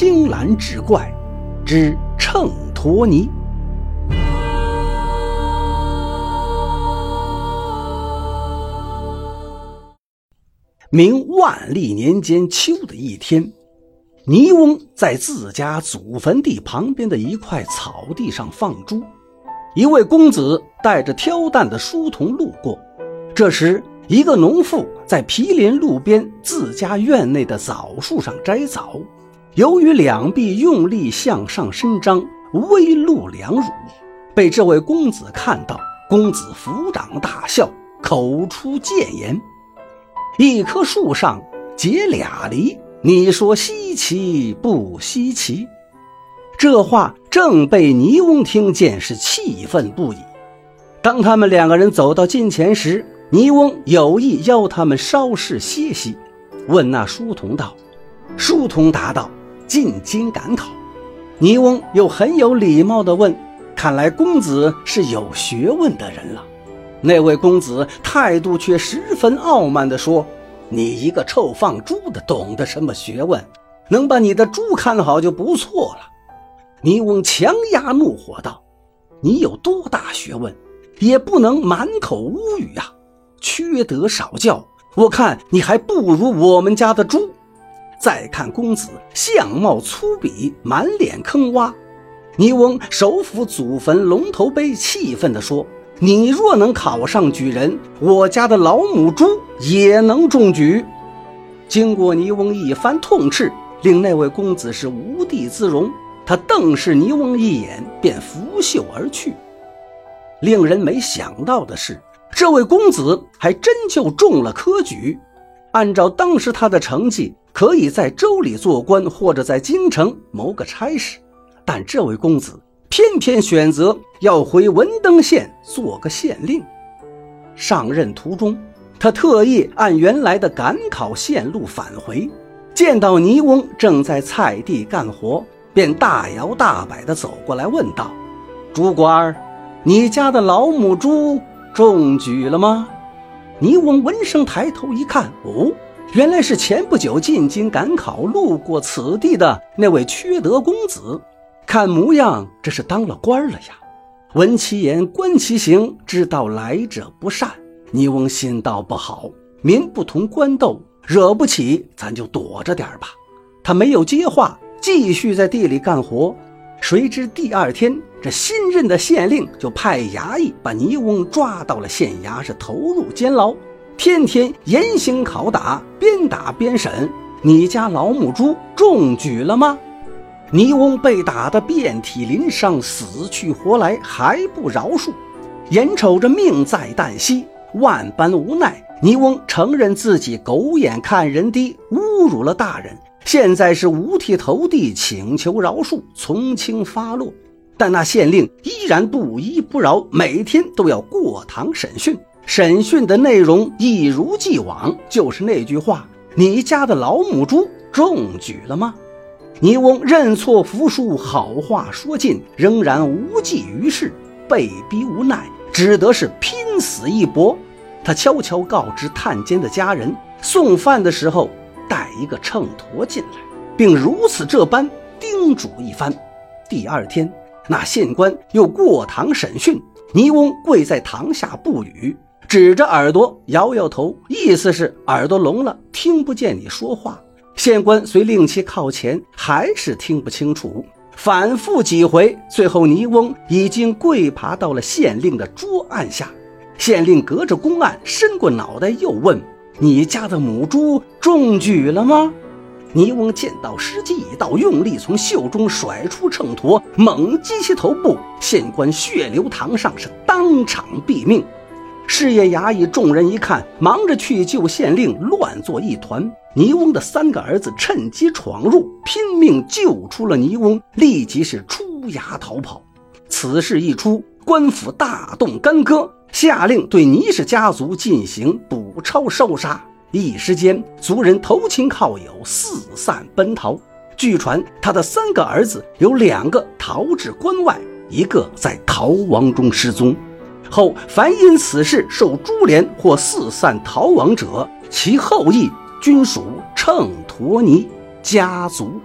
青蓝志怪之秤砣泥。明万历年间秋的一天，泥翁在自家祖坟地旁边的一块草地上放猪。一位公子带着挑担的书童路过，这时，一个农妇在毗邻路边自家院内的枣树上摘枣，由于两臂用力向上伸张，微露两乳，被这位公子看到。公子抚掌大笑，口出谏言：“一棵树上结俩梨，你说稀奇不稀奇？”这话正被泥翁听见，是气愤不已。当他们两个人走到近前时，泥翁有意邀他们稍事歇息，问那书童道：“书童答道：‘进京赶考。’泥翁又很有礼貌地问：‘看来公子是有学问的人了。’那位公子态度却十分傲慢地说：‘你一个臭放猪的，懂得什么学问？能把你的猪看好就不错了。’泥翁强压怒火道：“你有多大学问，也不能满口污语呀！缺德少教，我看你还不如我们家的猪。再看公子相貌粗鄙，满脸坑洼。”泥翁手抚祖坟龙头碑，气愤地说：“你若能考上举人，我家的老母猪也能中举。”经过泥翁一番痛斥，令那位公子是无地自容。他瞪视泥翁一眼，便拂袖而去。令人没想到的是，这位公子还真就中了科举。按照当时他的成绩，可以在州里做官，或者在京城谋个差事。但这位公子偏偏选择要回文登县做个县令。上任途中，他特意按原来的赶考线路返回，见到泥翁正在菜地干活。便大摇大摆地走过来，问道：“主官，你家的老母猪中举了吗？”泥翁闻声抬头一看，哦，原来是前不久进京赶考路过此地的那位缺德公子。看模样，这是当了官了呀。闻其言，观其行，知道来者不善。泥翁心道不好，民不同官斗，惹不起，咱就躲着点吧。他没有接话。继续在地里干活，谁知第二天，这新任的县令就派衙役把泥翁抓到了县衙，是投入监牢，天天严刑拷打，边打边审。你家老母猪中举了吗？泥翁被打得遍体鳞伤，死去活来，还不饶恕。眼瞅着命在旦夕，万般无奈，泥翁承认自己狗眼看人低，侮辱了大人。现在是五体投地，请求饶恕，从轻发落。但那县令依然不依不饶，每天都要过堂审讯。审讯的内容一如既往，就是那句话：“你家的老母猪中举了吗？”泥翁认错服输，好话说尽，仍然无济于事，被逼无奈，只得是拼死一搏。他悄悄告知探监的家人，送饭的时候。带一个秤砣进来，并如此这般叮嘱一番。第二天，那县官又过堂审讯，泥翁跪在堂下不语，指着耳朵摇摇头，意思是耳朵聋了，听不见你说话。县官虽令其靠前，还是听不清楚。反复几回，最后泥翁已经跪爬到了县令的桌案下。县令隔着公案伸过脑袋，又问。你家的母猪中举了吗？泥翁见到时机已到，用力从袖中甩出秤砣，猛击其头部。县官血流堂上，是当场毙命。事业衙役众人一看，忙着去救县令，乱作一团。泥翁的三个儿子趁机闯入，拼命救出了泥翁，立即是出衙逃跑。此事一出，官府大动干戈。下令对倪氏家族进行捕抄烧杀，一时间族人投亲靠友，四散奔逃。据传，他的三个儿子有两个逃至关外，一个在逃亡中失踪。后凡因此事受株连或四散逃亡者，其后裔均属秤砣尼家族。